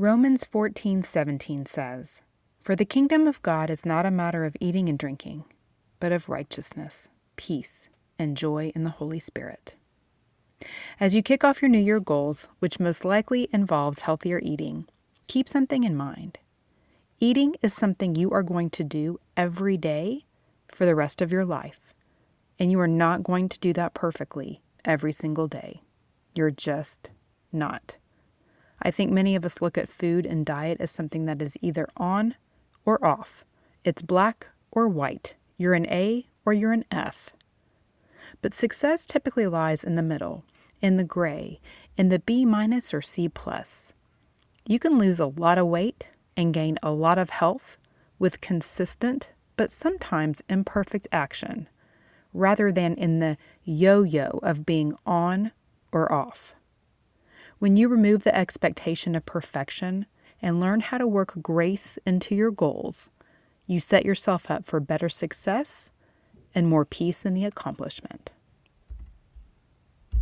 Romans 14:17 says, "For the kingdom of God is not a matter of eating and drinking, but of righteousness, peace, and joy in the Holy Spirit." As you kick off your New Year goals, which most likely involves healthier eating, keep something in mind. Eating is something you are going to do every day for the rest of your life, and you are not going to do that perfectly every single day. You're just not. I think many of us look at food and diet as something that is either on or off. It's black or white. You're an A or you're an F. But success typically lies in the middle, in the gray, in the B minus or C plus. You can lose a lot of weight and gain a lot of health with consistent but sometimes imperfect action, rather than in the yo yo of being on or off. When you remove the expectation of perfection and learn how to work grace into your goals, you set yourself up for better success and more peace in the accomplishment.